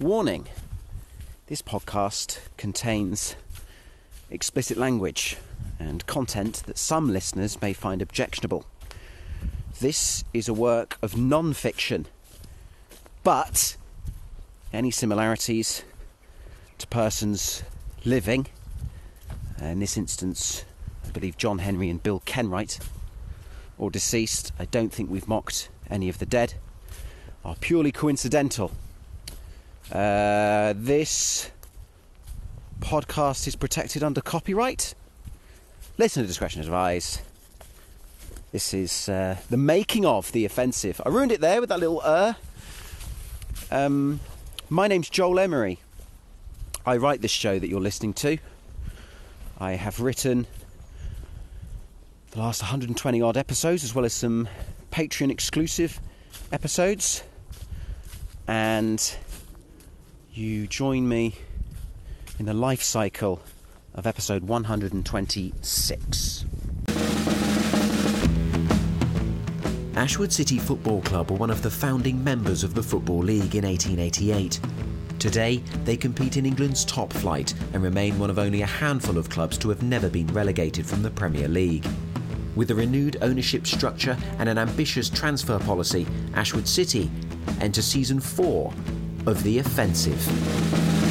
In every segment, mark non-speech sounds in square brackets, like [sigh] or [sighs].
Warning this podcast contains explicit language and content that some listeners may find objectionable. This is a work of non fiction, but any similarities to persons living, in this instance, I believe John Henry and Bill Kenwright, or deceased, I don't think we've mocked any of the dead, are purely coincidental. Uh, this podcast is protected under copyright. Listener discretion is advised. This is uh, the making of the offensive. I ruined it there with that little uh. Um, my name's Joel Emery. I write this show that you're listening to. I have written the last 120 odd episodes, as well as some Patreon exclusive episodes. And you join me in the life cycle of episode 126. Ashwood City Football Club were one of the founding members of the Football League in 1888. Today, they compete in England's top flight and remain one of only a handful of clubs to have never been relegated from the Premier League. With a renewed ownership structure and an ambitious transfer policy, Ashwood City enter season four of The Offensive.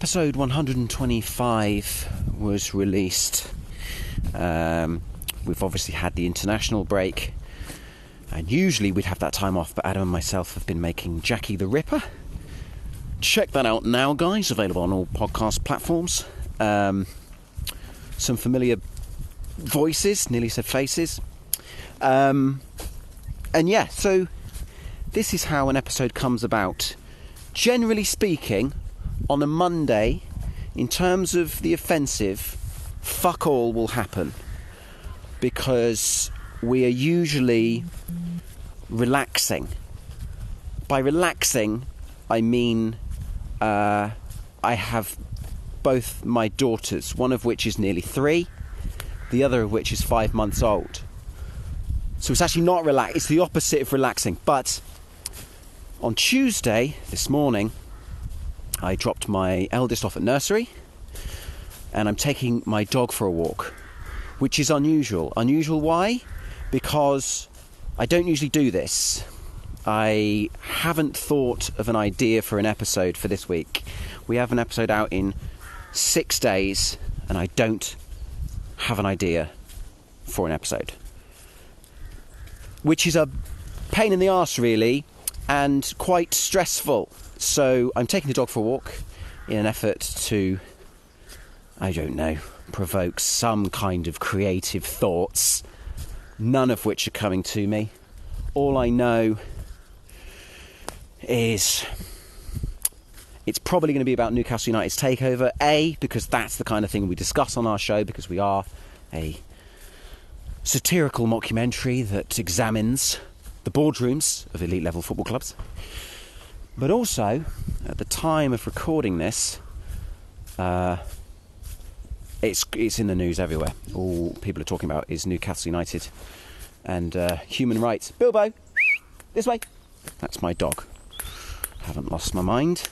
Episode 125 was released. Um, we've obviously had the international break, and usually we'd have that time off, but Adam and myself have been making Jackie the Ripper. Check that out now, guys. Available on all podcast platforms. Um, some familiar voices, nearly said faces. Um, and yeah, so this is how an episode comes about. Generally speaking, on a Monday, in terms of the offensive, fuck all will happen because we are usually relaxing. By relaxing, I mean uh, I have both my daughters, one of which is nearly three, the other of which is five months old. So it's actually not relax. It's the opposite of relaxing. But on Tuesday, this morning, I dropped my eldest off at nursery and I'm taking my dog for a walk, which is unusual. Unusual why? Because I don't usually do this. I haven't thought of an idea for an episode for this week. We have an episode out in six days, and I don't have an idea for an episode. Which is a pain in the arse, really, and quite stressful. So I'm taking the dog for a walk in an effort to, I don't know, provoke some kind of creative thoughts, none of which are coming to me. All I know is it's probably going to be about Newcastle United's takeover. A, because that's the kind of thing we discuss on our show, because we are a satirical mockumentary that examines the boardrooms of elite level football clubs. But also, at the time of recording this, uh, it's it's in the news everywhere. All people are talking about is Newcastle United and uh, human rights. Bilbo, this way. That's my dog. Haven't lost my mind.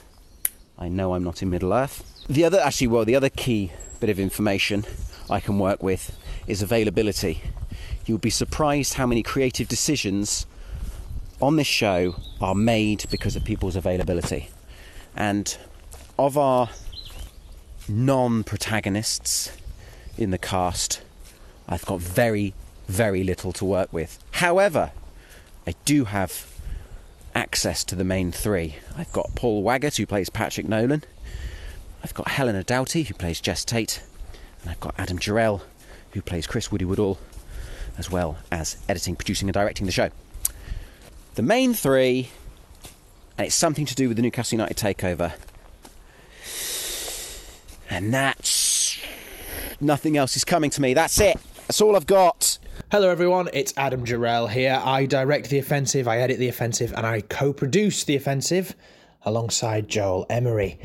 I know I'm not in Middle Earth. The other, actually, well, the other key bit of information I can work with is availability. You'll be surprised how many creative decisions on this show are made because of people's availability. And of our non protagonists in the cast, I've got very, very little to work with. However, I do have access to the main three. I've got Paul Waggott, who plays Patrick Nolan. I've got Helena Doughty, who plays Jess Tate. And I've got Adam Jarrell, who plays Chris Woody Woodall, as well as editing, producing, and directing the show. The main three, and it's something to do with the Newcastle United takeover. And that's. Nothing else is coming to me. That's it. That's all I've got. Hello, everyone. It's Adam Jarrell here. I direct The Offensive, I edit The Offensive, and I co produce The Offensive alongside Joel Emery.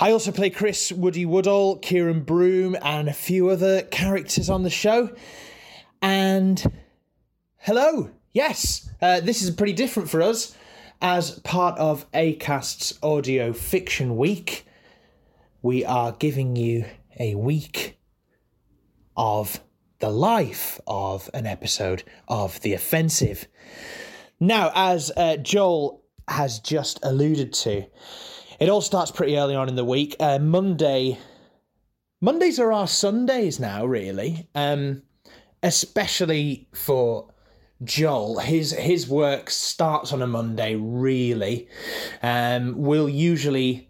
I also play Chris Woody Woodall, Kieran Broom, and a few other characters on the show. And hello, yes, uh, this is pretty different for us as part of Acast's Audio Fiction Week. We are giving you a week of the life of an episode of The Offensive. Now, as uh, Joel has just alluded to, it all starts pretty early on in the week. Uh, Monday, Mondays are our Sundays now, really. Um, especially for Joel, his his work starts on a Monday. Really, um, we'll usually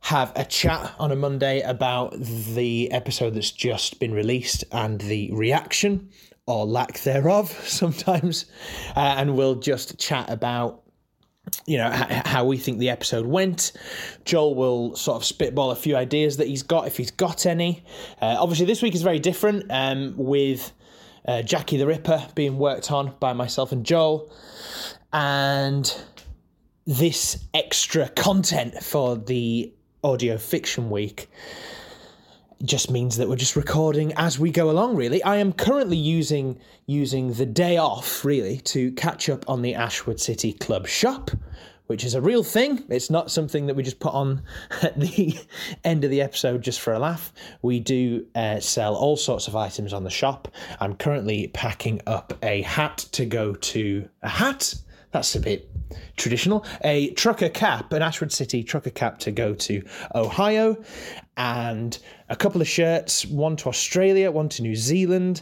have a chat on a Monday about the episode that's just been released and the reaction or lack thereof [laughs] sometimes, uh, and we'll just chat about you know how we think the episode went. Joel will sort of spitball a few ideas that he's got if he's got any. Uh, obviously, this week is very different um, with uh, Jackie the Ripper being worked on by myself and Joel, and this extra content for the audio fiction week just means that we're just recording as we go along really. I am currently using using the day off really to catch up on the ashwood city club shop which is a real thing. It's not something that we just put on [laughs] at the end of the episode just for a laugh. We do uh, sell all sorts of items on the shop. I'm currently packing up a hat to go to a hat? That's a bit traditional. A trucker cap, an Ashwood City trucker cap to go to Ohio, and a couple of shirts, one to Australia, one to New Zealand.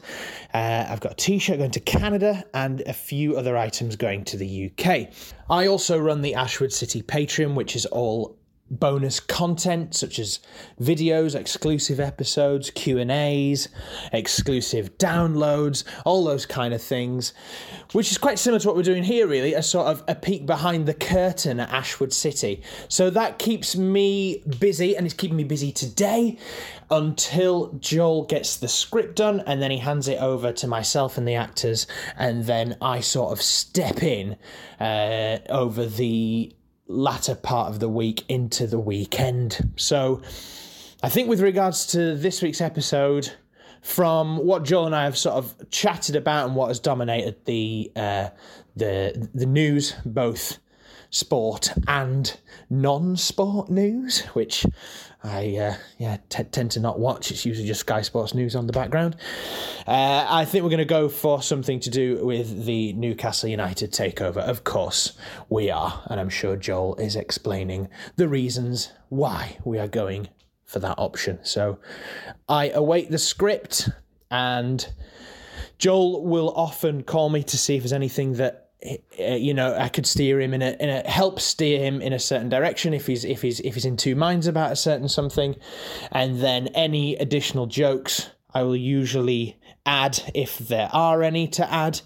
Uh, I've got a t shirt going to Canada, and a few other items going to the UK. I also run the Ashwood City Patreon, which is all bonus content such as videos exclusive episodes q&a's exclusive downloads all those kind of things which is quite similar to what we're doing here really a sort of a peek behind the curtain at ashwood city. So that keeps me busy and it's keeping me busy today until joel gets the script done and then he hands it over to myself and the actors and then i sort of step in uh, over the latter part of the week into the weekend. So I think with regards to this week's episode, from what Joel and I have sort of chatted about and what has dominated the uh, the the news, both sport and non-sport news, which I uh, yeah t- tend to not watch. It's usually just Sky Sports News on the background. Uh, I think we're going to go for something to do with the Newcastle United takeover. Of course, we are, and I'm sure Joel is explaining the reasons why we are going for that option. So I await the script, and Joel will often call me to see if there's anything that you know I could steer him in a, in a help steer him in a certain direction if he's if he's if he's in two minds about a certain something, and then any additional jokes I will usually add if there are any to add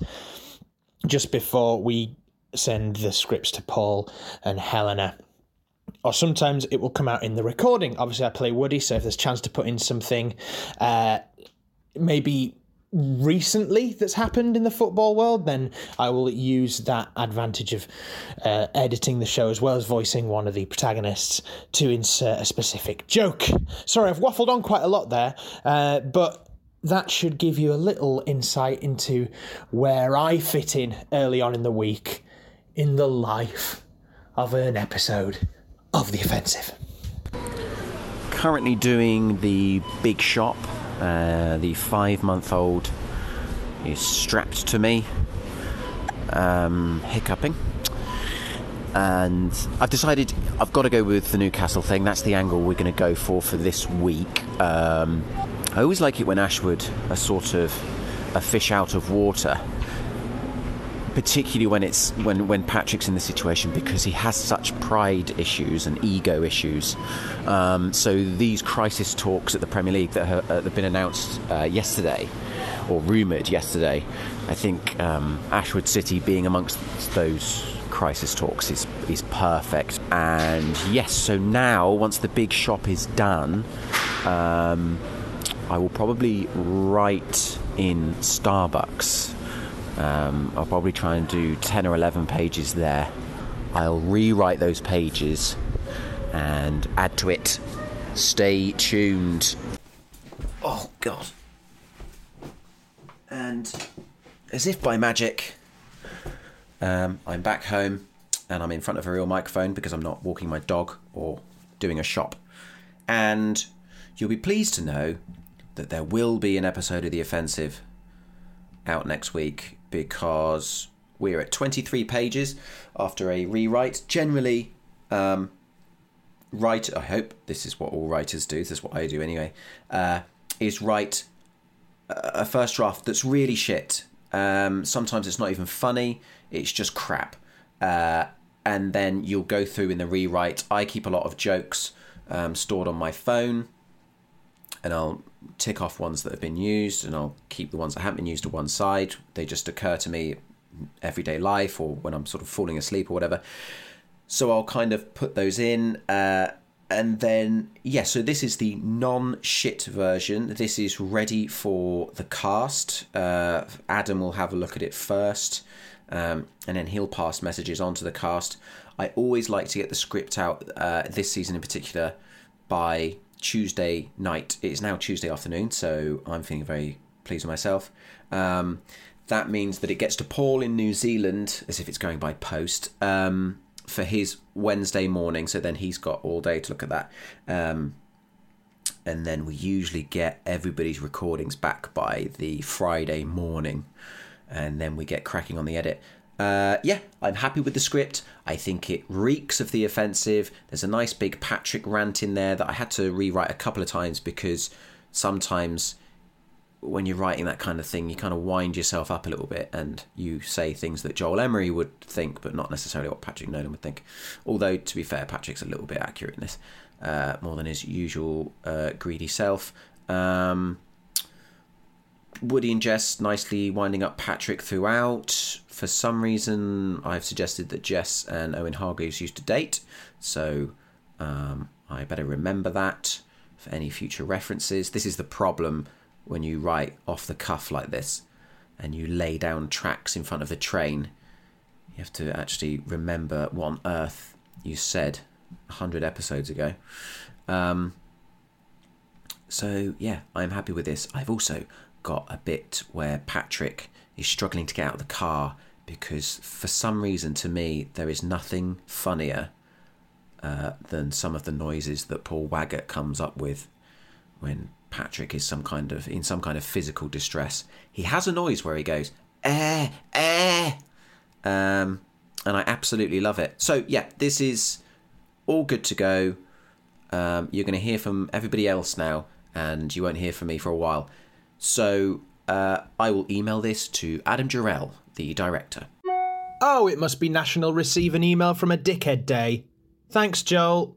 just before we send the scripts to Paul and Helena or sometimes it will come out in the recording. Obviously, I play Woody, so if there's chance to put in something, uh, maybe recently that's happened in the football world, then I will use that advantage of uh, editing the show as well as voicing one of the protagonists to insert a specific joke. Sorry, I've waffled on quite a lot there, uh, but that should give you a little insight into where I fit in early on in the week in the life of an episode of The Offensive. Currently doing the big shop. Uh, the five month old is strapped to me, um, hiccuping. And I've decided I've got to go with the Newcastle thing. That's the angle we're going to go for for this week. Um, I always like it when Ashwood are sort of a fish out of water, particularly when it's when when Patrick's in the situation because he has such pride issues and ego issues. Um, so these crisis talks at the Premier League that have, uh, have been announced uh, yesterday or rumoured yesterday, I think um, Ashwood City being amongst those crisis talks is is perfect. And yes, so now once the big shop is done. Um, I will probably write in Starbucks. Um, I'll probably try and do 10 or 11 pages there. I'll rewrite those pages and add to it. Stay tuned. Oh, God. And as if by magic, um, I'm back home and I'm in front of a real microphone because I'm not walking my dog or doing a shop. And you'll be pleased to know that there will be an episode of The Offensive out next week because we're at 23 pages after a rewrite. Generally, um, write, I hope this is what all writers do, this is what I do anyway, uh, is write a first draft that's really shit. Um, sometimes it's not even funny, it's just crap. Uh, and then you'll go through in the rewrite. I keep a lot of jokes um, stored on my phone and I'll tick off ones that have been used and I'll keep the ones that haven't been used to one side. They just occur to me everyday life or when I'm sort of falling asleep or whatever. So I'll kind of put those in. Uh, and then, yeah, so this is the non shit version. This is ready for the cast. Uh, Adam will have a look at it first. Um, and then he'll pass messages on to the cast. I always like to get the script out uh, this season in particular by Tuesday night. It is now Tuesday afternoon, so I'm feeling very pleased with myself. Um, that means that it gets to Paul in New Zealand, as if it's going by post, um, for his Wednesday morning. So then he's got all day to look at that. Um, and then we usually get everybody's recordings back by the Friday morning. And then we get cracking on the edit. Uh, yeah, I'm happy with the script. I think it reeks of the offensive. There's a nice big Patrick rant in there that I had to rewrite a couple of times because sometimes when you're writing that kind of thing, you kind of wind yourself up a little bit and you say things that Joel Emery would think, but not necessarily what Patrick Nolan would think. Although, to be fair, Patrick's a little bit accurate in this, uh, more than his usual uh, greedy self. Um, Woody and Jess nicely winding up Patrick throughout. For some reason, I've suggested that Jess and Owen Hargreaves used to date, so um, I better remember that for any future references. This is the problem when you write off the cuff like this and you lay down tracks in front of the train. You have to actually remember what on earth you said a hundred episodes ago. Um, so yeah, I'm happy with this. I've also got a bit where Patrick is struggling to get out of the car because for some reason to me there is nothing funnier uh, than some of the noises that Paul Waggott comes up with when Patrick is some kind of in some kind of physical distress. He has a noise where he goes eh eh, um, and I absolutely love it. So yeah, this is all good to go. Um, you're going to hear from everybody else now, and you won't hear from me for a while. So uh, I will email this to Adam Jarrell, the director. Oh, it must be National Receive an Email from a Dickhead Day. Thanks, Joel.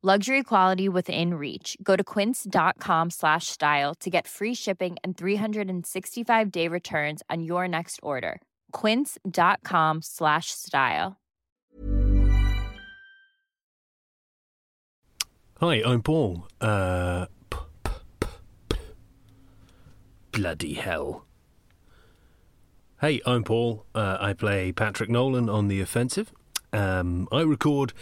Luxury quality within reach. Go to quince.com slash style to get free shipping and 365 day returns on your next order. Quince.com slash style. Hi, I'm Paul. Uh, p- p- p- bloody hell. Hey, I'm Paul. Uh, I play Patrick Nolan on The Offensive. Um, I record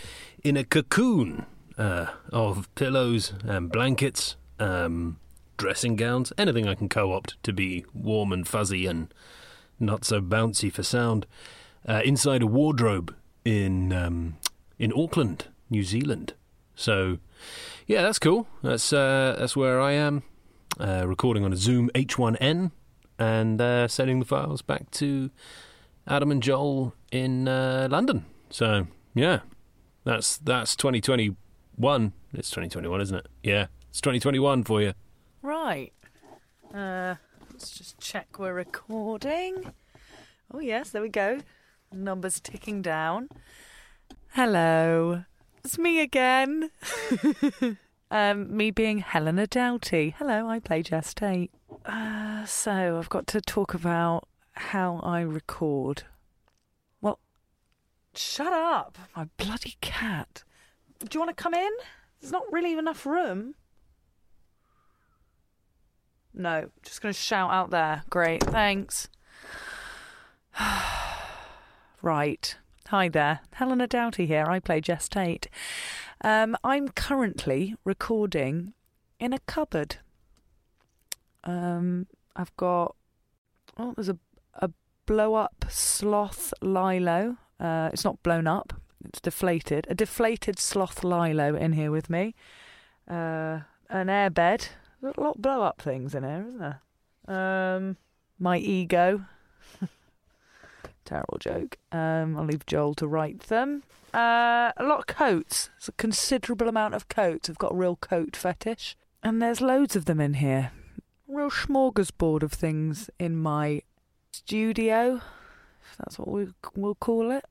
in a cocoon uh, of pillows and blankets, um, dressing gowns, anything I can co opt to be warm and fuzzy and not so bouncy for sound, uh, inside a wardrobe in um, in Auckland, New Zealand. So, yeah, that's cool. That's uh, that's where I am, uh, recording on a Zoom H1n and uh, sending the files back to Adam and Joel in uh, London. So, yeah, that's that's 2021. It's 2021, isn't it? Yeah, it's 2021 for you. Right. Uh, let's just check we're recording. Oh, yes, there we go. Numbers ticking down. Hello. It's me again. [laughs] um, me being Helena Doughty. Hello, I play Jess Tate. Uh, so, I've got to talk about how I record. Well, shut up, my bloody cat. Do you want to come in? There's not really enough room. No, just going to shout out there. Great, thanks. [sighs] right. Hi there. Helena Doughty here. I play Jess Tate. Um, I'm currently recording in a cupboard. Um, I've got. Oh, there's a, a blow up sloth Lilo. Uh, it's not blown up, it's deflated. A deflated sloth Lilo in here with me. Uh, an airbed. A lot of blow up things in here, isn't there? Um, my ego. [laughs] Terrible joke. Um, I'll leave Joel to write them. Uh, a lot of coats. It's a considerable amount of coats. I've got a real coat fetish. And there's loads of them in here. Real smorgasbord of things in my studio, if that's what we, we'll call it.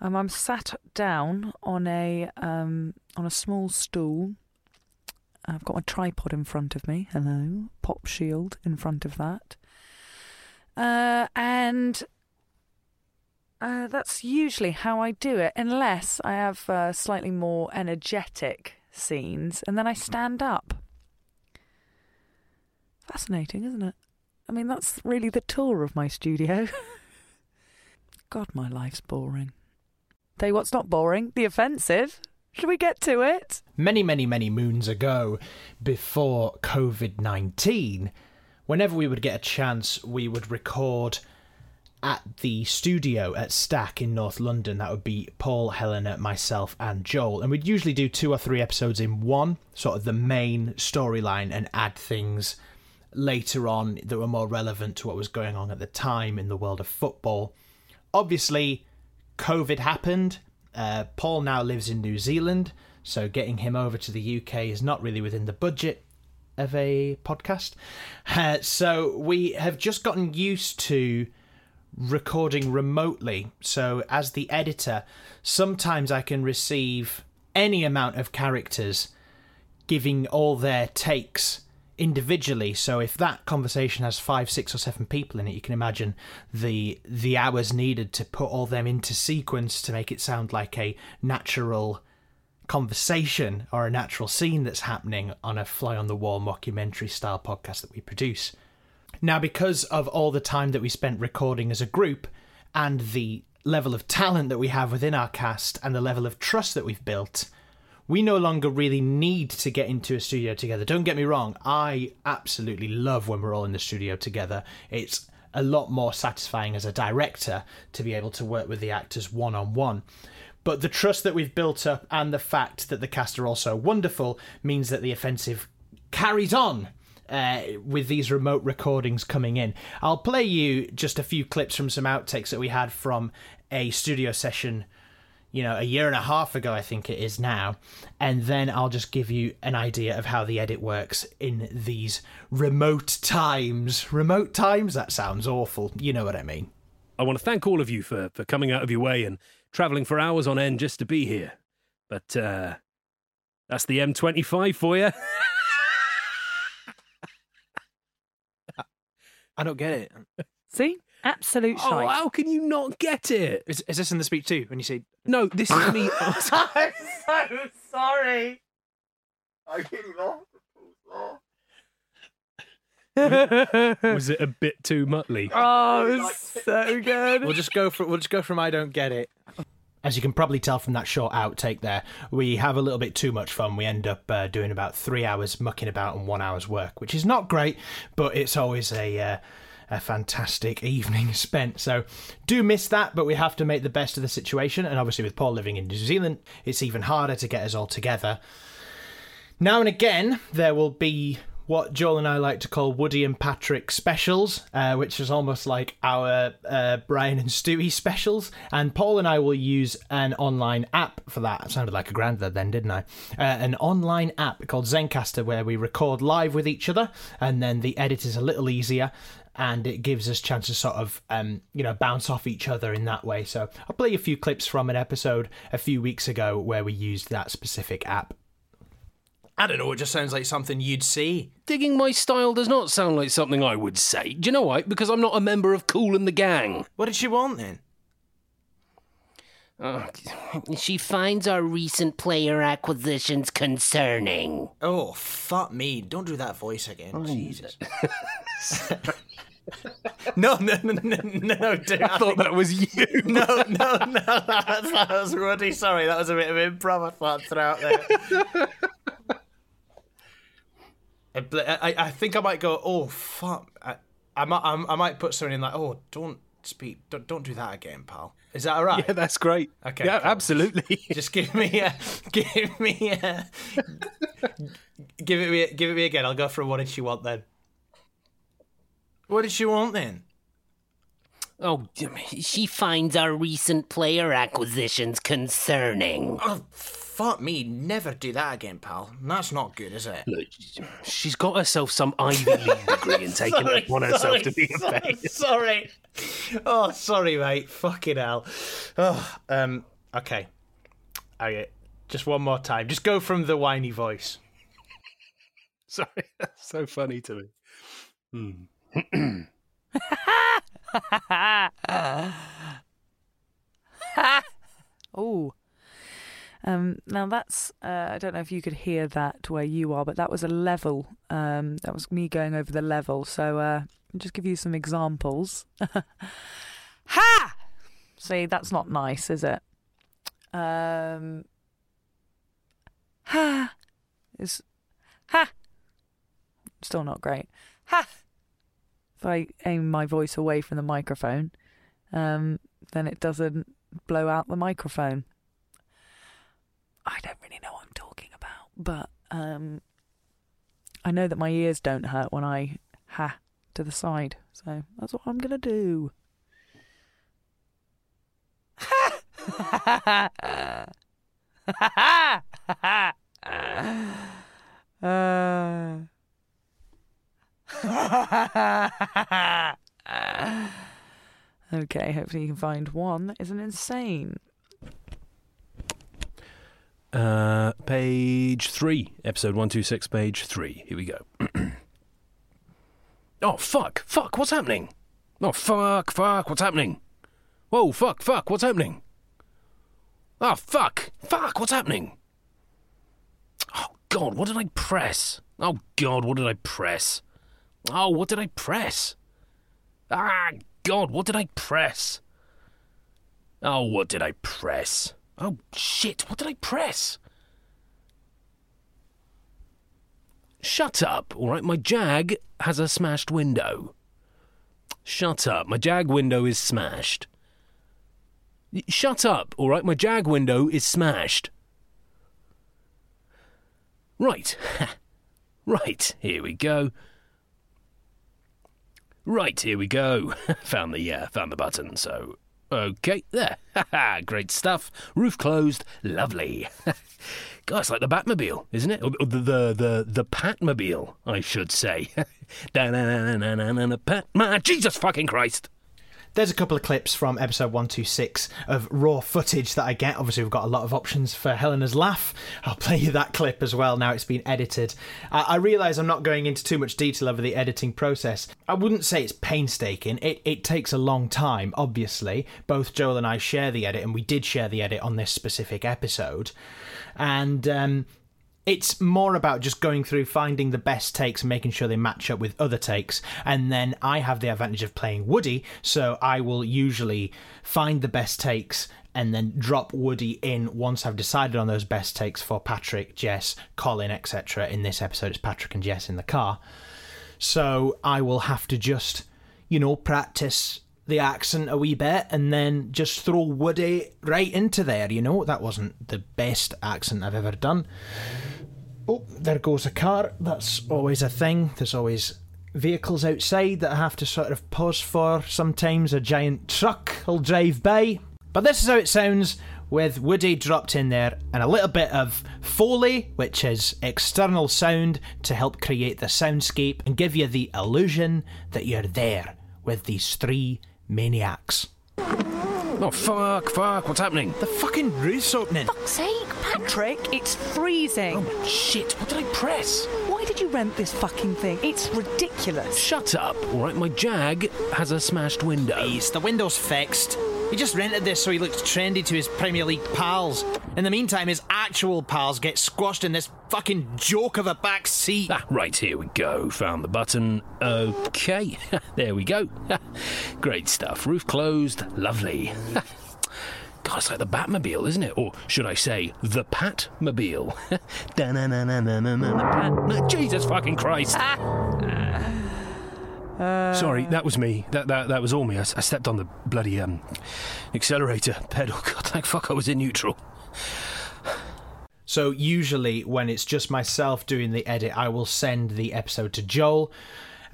Um, I'm sat down on a um, on a small stool. I've got my tripod in front of me. Hello, pop shield in front of that. Uh, and uh, that's usually how I do it, unless I have uh, slightly more energetic scenes, and then I stand up. Fascinating, isn't it? I mean, that's really the tour of my studio. [laughs] God, my life's boring. Tell you what's not boring the offensive. Should we get to it? Many, many, many moons ago, before COVID 19, whenever we would get a chance, we would record at the studio at Stack in North London. That would be Paul, Helena, myself, and Joel. And we'd usually do two or three episodes in one, sort of the main storyline, and add things later on that were more relevant to what was going on at the time in the world of football. Obviously, COVID happened. Uh, Paul now lives in New Zealand, so getting him over to the UK is not really within the budget of a podcast. Uh, so we have just gotten used to recording remotely. So, as the editor, sometimes I can receive any amount of characters giving all their takes individually. So, if that conversation has five, six, or seven people in it, you can imagine the the hours needed to put all them into sequence to make it sound like a natural conversation or a natural scene that's happening on a fly on the wall mockumentary style podcast that we produce. Now, because of all the time that we spent recording as a group, and the level of talent that we have within our cast and the level of trust that we've built, we no longer really need to get into a studio together. Don't get me wrong, I absolutely love when we're all in the studio together. It's a lot more satisfying as a director to be able to work with the actors one on one. But the trust that we've built up and the fact that the cast are also wonderful means that the offensive carries on uh, with these remote recordings coming in. I'll play you just a few clips from some outtakes that we had from a studio session, you know, a year and a half ago, I think it is now. And then I'll just give you an idea of how the edit works in these remote times. Remote times? That sounds awful. You know what I mean. I want to thank all of you for, for coming out of your way and travelling for hours on end just to be here. But uh, that's the M25 for you. [laughs] I don't get it. [laughs] See? Absolute oh, how can you not get it? Is, is this in the speech too? When you say No, this is me. [laughs] I'm [laughs] so sorry. I getting [laughs] off Was it a bit too muttly? Oh, it was so good. We'll just go for we'll just go from I don't get it. As you can probably tell from that short outtake there, we have a little bit too much fun. We end up uh, doing about three hours mucking about and one hour's work, which is not great, but it's always a uh, a fantastic evening [laughs] spent. So do miss that, but we have to make the best of the situation. And obviously, with Paul living in New Zealand, it's even harder to get us all together. Now and again, there will be what Joel and I like to call Woody and Patrick specials, uh, which is almost like our uh, Brian and Stewie specials. And Paul and I will use an online app for that. I sounded like a granddad then, didn't I? Uh, an online app called Zencastr where we record live with each other, and then the edit is a little easier. And it gives us chance to sort of, um, you know, bounce off each other in that way. So I'll play you a few clips from an episode a few weeks ago where we used that specific app. I don't know. It just sounds like something you'd see. Digging my style does not sound like something I would say. Do you know why? Because I'm not a member of Cool and the Gang. What did she want then? Uh, she finds our recent player acquisitions concerning. Oh, fuck me. Don't do that voice again. Jesus. [laughs] [laughs] no, no, no, no, no, no, dude. I thought that was you. [laughs] No, no, no, [laughs] that was, that was Ruddy. Sorry, that was a bit of improv I thought throw out there. [laughs] I, I, I think I might go, oh, fuck. I, I, might, I, I might put something in like, oh, don't speak, don't, don't do that again, pal. Is that all right? Yeah, that's great. Okay. Yeah, cool. absolutely. Just give me a, give me a, give it me, give it me again. I'll go for what did she want then? What does she want then? Oh, she finds our recent player acquisitions concerning. Oh, fuck me. Never do that again, pal. That's not good, is it? Look, she's got herself some Ivy League [laughs] degree and taken it upon herself to be a sorry, fake. [laughs] sorry. Oh, sorry, mate. Fucking hell. Oh, um, okay. Okay. Just one more time. Just go from the whiny voice. [laughs] Sorry, that's so funny to me. Hmm. [laughs] oh. Um, now that's uh, I don't know if you could hear that where you are, but that was a level. Um, that was me going over the level. So uh, I'll just give you some examples. [laughs] ha! See, that's not nice, is it? Um, ha is ha. Still not great. Ha. If I aim my voice away from the microphone, um, then it doesn't blow out the microphone. I don't really know what I'm talking about, but um, I know that my ears don't hurt when I ha to the side, so that's what I'm gonna do. [laughs] [laughs] uh. [laughs] okay, hopefully you can find one that isn't insane. Uh, page three, episode one two six, page three. Here we go. [clears throat] oh fuck! Fuck! What's happening? Oh fuck! Fuck! What's happening? Whoa! Fuck! Fuck! What's happening? Oh fuck! Fuck! What's happening? Oh god! What did I press? Oh god! What did I press? Oh, what did I press? Ah, God! What did I press? Oh, what did I press? Oh, shit, what did I press? Shut up, all right? My Jag has a smashed window. Shut up, my Jag window is smashed. Shut up, all right? My Jag window is smashed. Right. [laughs] right, here we go. Right, here we go. [laughs] found the uh, found the button. So, okay, there. [laughs] Great stuff. Roof closed. Lovely. [laughs] God, it's like the Batmobile, isn't it? The the the, the Patmobile, I should say. Jesus fucking Christ! There's a couple of clips from episode 126 of raw footage that I get. Obviously, we've got a lot of options for Helena's laugh. I'll play you that clip as well now it's been edited. I, I realise I'm not going into too much detail over the editing process. I wouldn't say it's painstaking. It, it takes a long time, obviously. Both Joel and I share the edit, and we did share the edit on this specific episode. And um, it's more about just going through finding the best takes making sure they match up with other takes. And then i have the advantage of playing woody so i will usually find the best takes and then drop woody in once i've decided on those best takes for patrick jess colin etc in this episode it's patrick and jess in the car. So i will have to just you know practice the accent a wee bit and then just throw woody right into there you know that wasn't the best accent i've ever done Oh, there goes a car. That's always a thing. There's always vehicles outside that I have to sort of pause for. Sometimes a giant truck will drive by. But this is how it sounds with Woody dropped in there and a little bit of Foley, which is external sound to help create the soundscape and give you the illusion that you're there with these three maniacs. Oh, fuck, fuck, what's happening? The fucking roof's opening. Fuck's sake, Patrick, it's freezing. Oh, shit, what did I press? Why did you rent this fucking thing? It's ridiculous. Shut up, all right? My Jag has a smashed window. Please, the window's fixed. He just rented this so he looks trendy to his Premier League pals. In the meantime, his actual pals get squashed in this fucking joke of a back seat. Ah, right, here we go. Found the button. Okay, [laughs] there we go. [laughs] Great stuff. Roof closed. Lovely. [laughs] God, it's like the Batmobile, isn't it? Or should I say, the Patmobile? Jesus fucking Christ! Sorry, that was me. That that that was all me. I stepped on the bloody um accelerator pedal. [laughs] God, thank fuck I was in neutral. So usually when it's just myself doing the edit, I will send the episode to Joel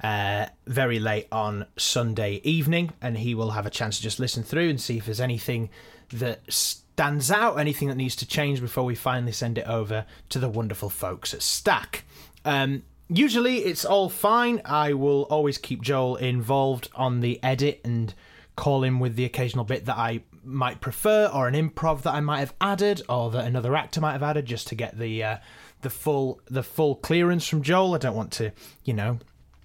uh, very late on Sunday evening, and he will have a chance to just listen through and see if there's anything that stands out, anything that needs to change before we finally send it over to the wonderful folks at Stack. Um, usually it's all fine. I will always keep Joel involved on the edit and call him with the occasional bit that I might prefer, or an improv that I might have added, or that another actor might have added, just to get the uh, the full the full clearance from Joel. I don't want to, you know,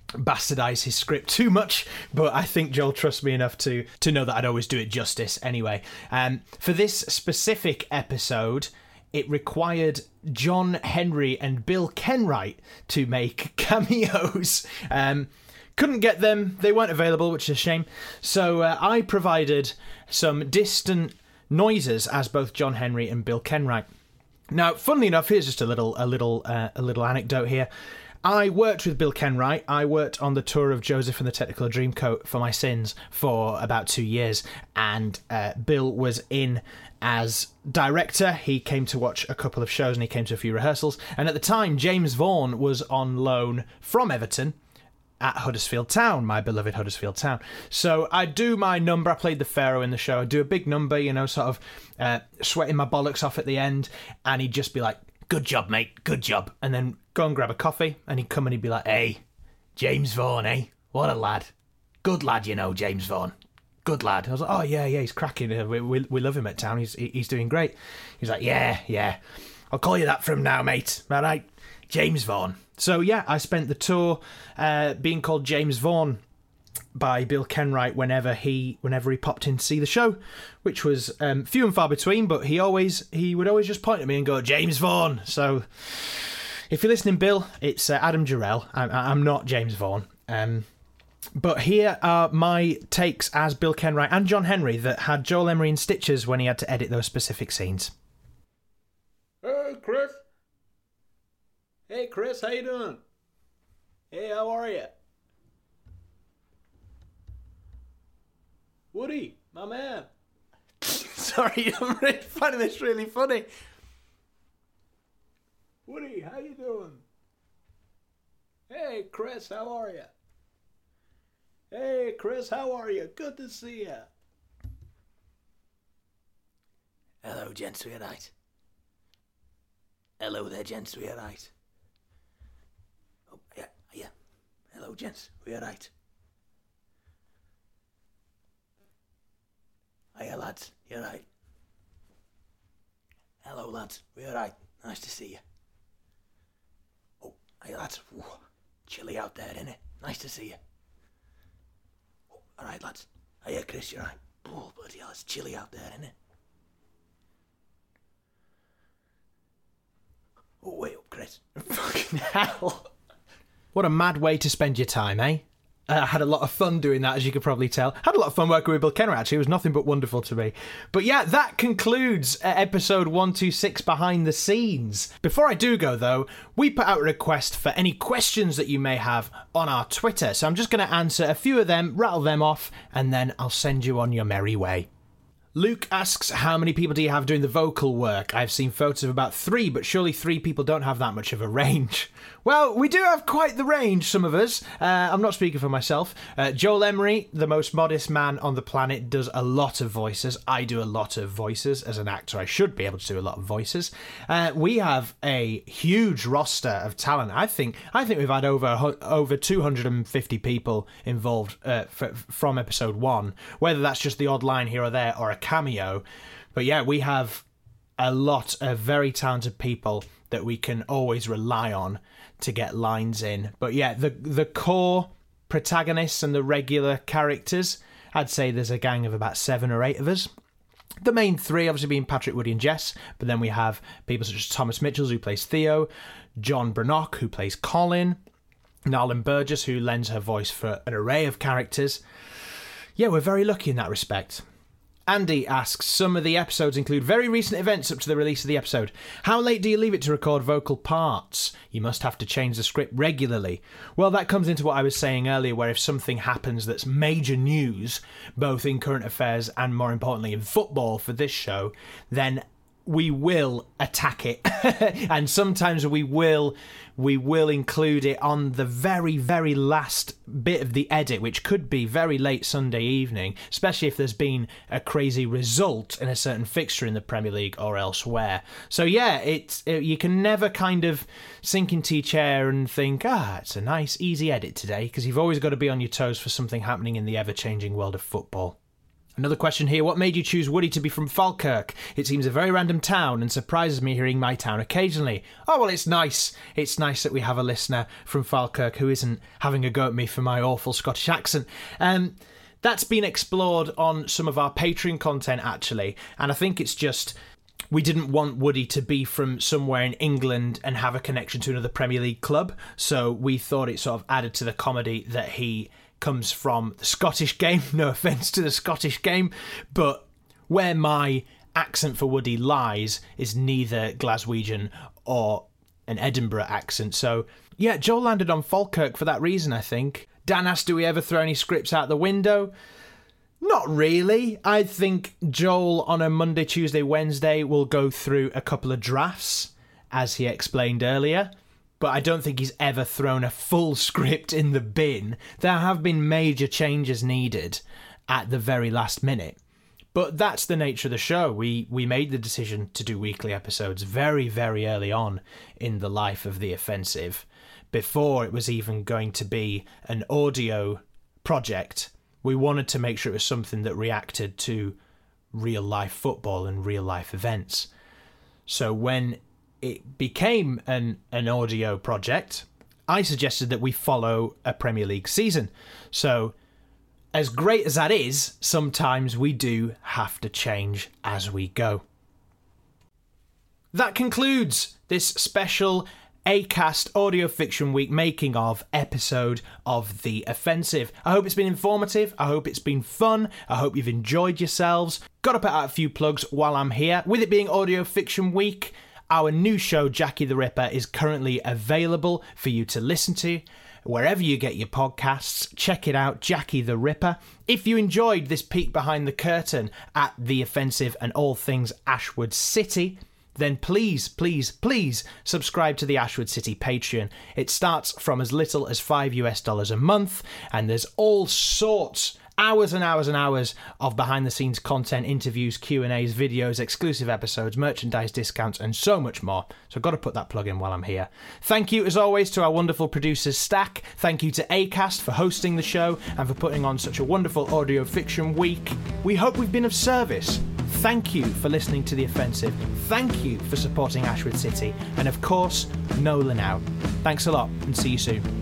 bastardize his script too much, but I think Joel trusts me enough to to know that I'd always do it justice anyway. Um, for this specific episode, it required John Henry and Bill Kenwright to make [laughs] cameos. Um, couldn't get them; they weren't available, which is a shame. So uh, I provided some distant noises as both John Henry and Bill Kenwright. Now, funnily enough, here's just a little a little uh, a little anecdote here. I worked with Bill Kenwright. I worked on the tour of Joseph and the Technicolor Dreamcoat for my sins for about two years, and uh, Bill was in as director. He came to watch a couple of shows and he came to a few rehearsals. And at the time, James Vaughan was on loan from Everton at Huddersfield Town, my beloved Huddersfield Town. So I do my number. I played the Pharaoh in the show. I do a big number, you know, sort of uh, sweating my bollocks off at the end, and he'd just be like, "Good job, mate. Good job," and then go and grab a coffee, and he'd come and he'd be like, "Hey, James Vaughan, eh? What a lad. Good lad, you know, James Vaughan." Good lad. I was like, oh yeah, yeah, he's cracking. Uh, We, we, we love him at town. He's he's doing great. He's like, yeah, yeah. I'll call you that from now, mate. All right, James Vaughan. So yeah, I spent the tour uh, being called James Vaughan by Bill Kenwright whenever he whenever he popped in to see the show, which was um, few and far between. But he always he would always just point at me and go James Vaughan. So if you're listening, Bill, it's uh, Adam Jarrell. I'm, I'm not James Vaughan. Um, But here are my takes as Bill Kenwright and John Henry that had Joel Emery in stitches when he had to edit those specific scenes. Hey, Chris. Hey, Chris, how you doing? Hey, how are you? Woody, my man. [laughs] Sorry, [laughs] I'm really finding this really funny. Woody, how you doing? Hey, Chris, how are you? Hey, Chris, how are you? Good to see you. Hello, gents, we alright? Hello there, gents, we alright? Oh, yeah, yeah. Hello, gents, we alright? Hiya, lads, you alright? Hello, lads, we alright? Nice to see you. Oh, hey, lads. Ooh, chilly out there, innit? Nice to see you. Oh, alright, lads. Hiya, Chris, you alright? Oh, bloody hell, it's chilly out there, innit? Oh, wait up, Chris. [laughs] Fucking hell. What a mad way to spend your time, eh? Uh, I had a lot of fun doing that, as you could probably tell. Had a lot of fun working with Bill Kenner, actually. It was nothing but wonderful to me. But yeah, that concludes uh, episode 126 Behind the Scenes. Before I do go, though, we put out a request for any questions that you may have on our Twitter. So I'm just going to answer a few of them, rattle them off, and then I'll send you on your merry way. Luke asks, How many people do you have doing the vocal work? I've seen photos of about three, but surely three people don't have that much of a range. Well, we do have quite the range, some of us. Uh, I'm not speaking for myself. Uh, Joel Emery, the most modest man on the planet, does a lot of voices. I do a lot of voices. As an actor, I should be able to do a lot of voices. Uh, we have a huge roster of talent. I think I think we've had over over 250 people involved uh, f- from episode one, whether that's just the odd line here or there or a cameo. But yeah, we have a lot of very talented people that we can always rely on to get lines in. But yeah, the the core protagonists and the regular characters, I'd say there's a gang of about seven or eight of us. The main three, obviously, being Patrick, Woody, and Jess, but then we have people such as Thomas Mitchells, who plays Theo, John Brannock, who plays Colin, Narlin Burgess, who lends her voice for an array of characters. Yeah, we're very lucky in that respect. Andy asks, some of the episodes include very recent events up to the release of the episode. How late do you leave it to record vocal parts? You must have to change the script regularly. Well, that comes into what I was saying earlier, where if something happens that's major news, both in current affairs and more importantly in football for this show, then we will attack it. [laughs] And sometimes we will we will include it on the very very last bit of the edit which could be very late sunday evening especially if there's been a crazy result in a certain fixture in the premier league or elsewhere. So yeah it's it, you can never kind of sink into your chair and think ah it's a nice easy edit today because you've always got to be on your toes for something happening in the ever changing world of football Another question here What made you choose Woody to be from Falkirk? It seems a very random town and surprises me hearing my town occasionally. Oh, well, it's nice. It's nice that we have a listener from Falkirk who isn't having a go at me for my awful Scottish accent. Um, that's been explored on some of our Patreon content, actually, and I think it's just we didn't want Woody to be from somewhere in England and have a connection to another Premier League club, so we thought it sort of added to the comedy that he comes from the Scottish game. [laughs] No offense to the Scottish game, but where my accent for Woody lies is neither Glaswegian or an Edinburgh accent. So, yeah, Joel landed on Falkirk for that reason, I think. Dan asked, Do we ever throw any scripts out the window? Not really. I think Joel on a Monday, Tuesday, Wednesday will go through a couple of drafts, as he explained earlier but I don't think he's ever thrown a full [laughs] script in the bin. There have been major changes needed at the very last minute. But that's the nature of the show. We we made the decision to do weekly episodes very very early on in the life of the offensive before it was even going to be an audio project. We wanted to make sure it was something that reacted to real life football and real life events. So when it became an, an audio project, I suggested that we follow a Premier League season. So, as great as that is, sometimes we do have to change as we go. That concludes this special ACAST Audio Fiction Week making of episode of The Offensive. I hope it's been informative. I hope it's been fun. I hope you've enjoyed yourselves. Got to put out a few plugs while I'm here. With it being Audio Fiction Week, our new show, Jackie the Ripper, is currently available for you to listen to. Wherever you get your podcasts, check it out, Jackie the Ripper. If you enjoyed this peek behind the curtain at The Offensive and all things Ashwood City, then please, please, please subscribe to the Ashwood City Patreon. It starts from as little as 5 US dollars a month, and there's all sorts hours and hours and hours of behind the scenes content interviews q&a's videos exclusive episodes merchandise discounts and so much more so i've got to put that plug in while i'm here thank you as always to our wonderful producers Stak thank you to acast for hosting the show and for putting on such a wonderful audio fiction week we hope we've been of service Thank you for listening to The Offensive. Thank you for supporting Ashwood City. And of course, Nolan out. Thanks a lot and see you soon.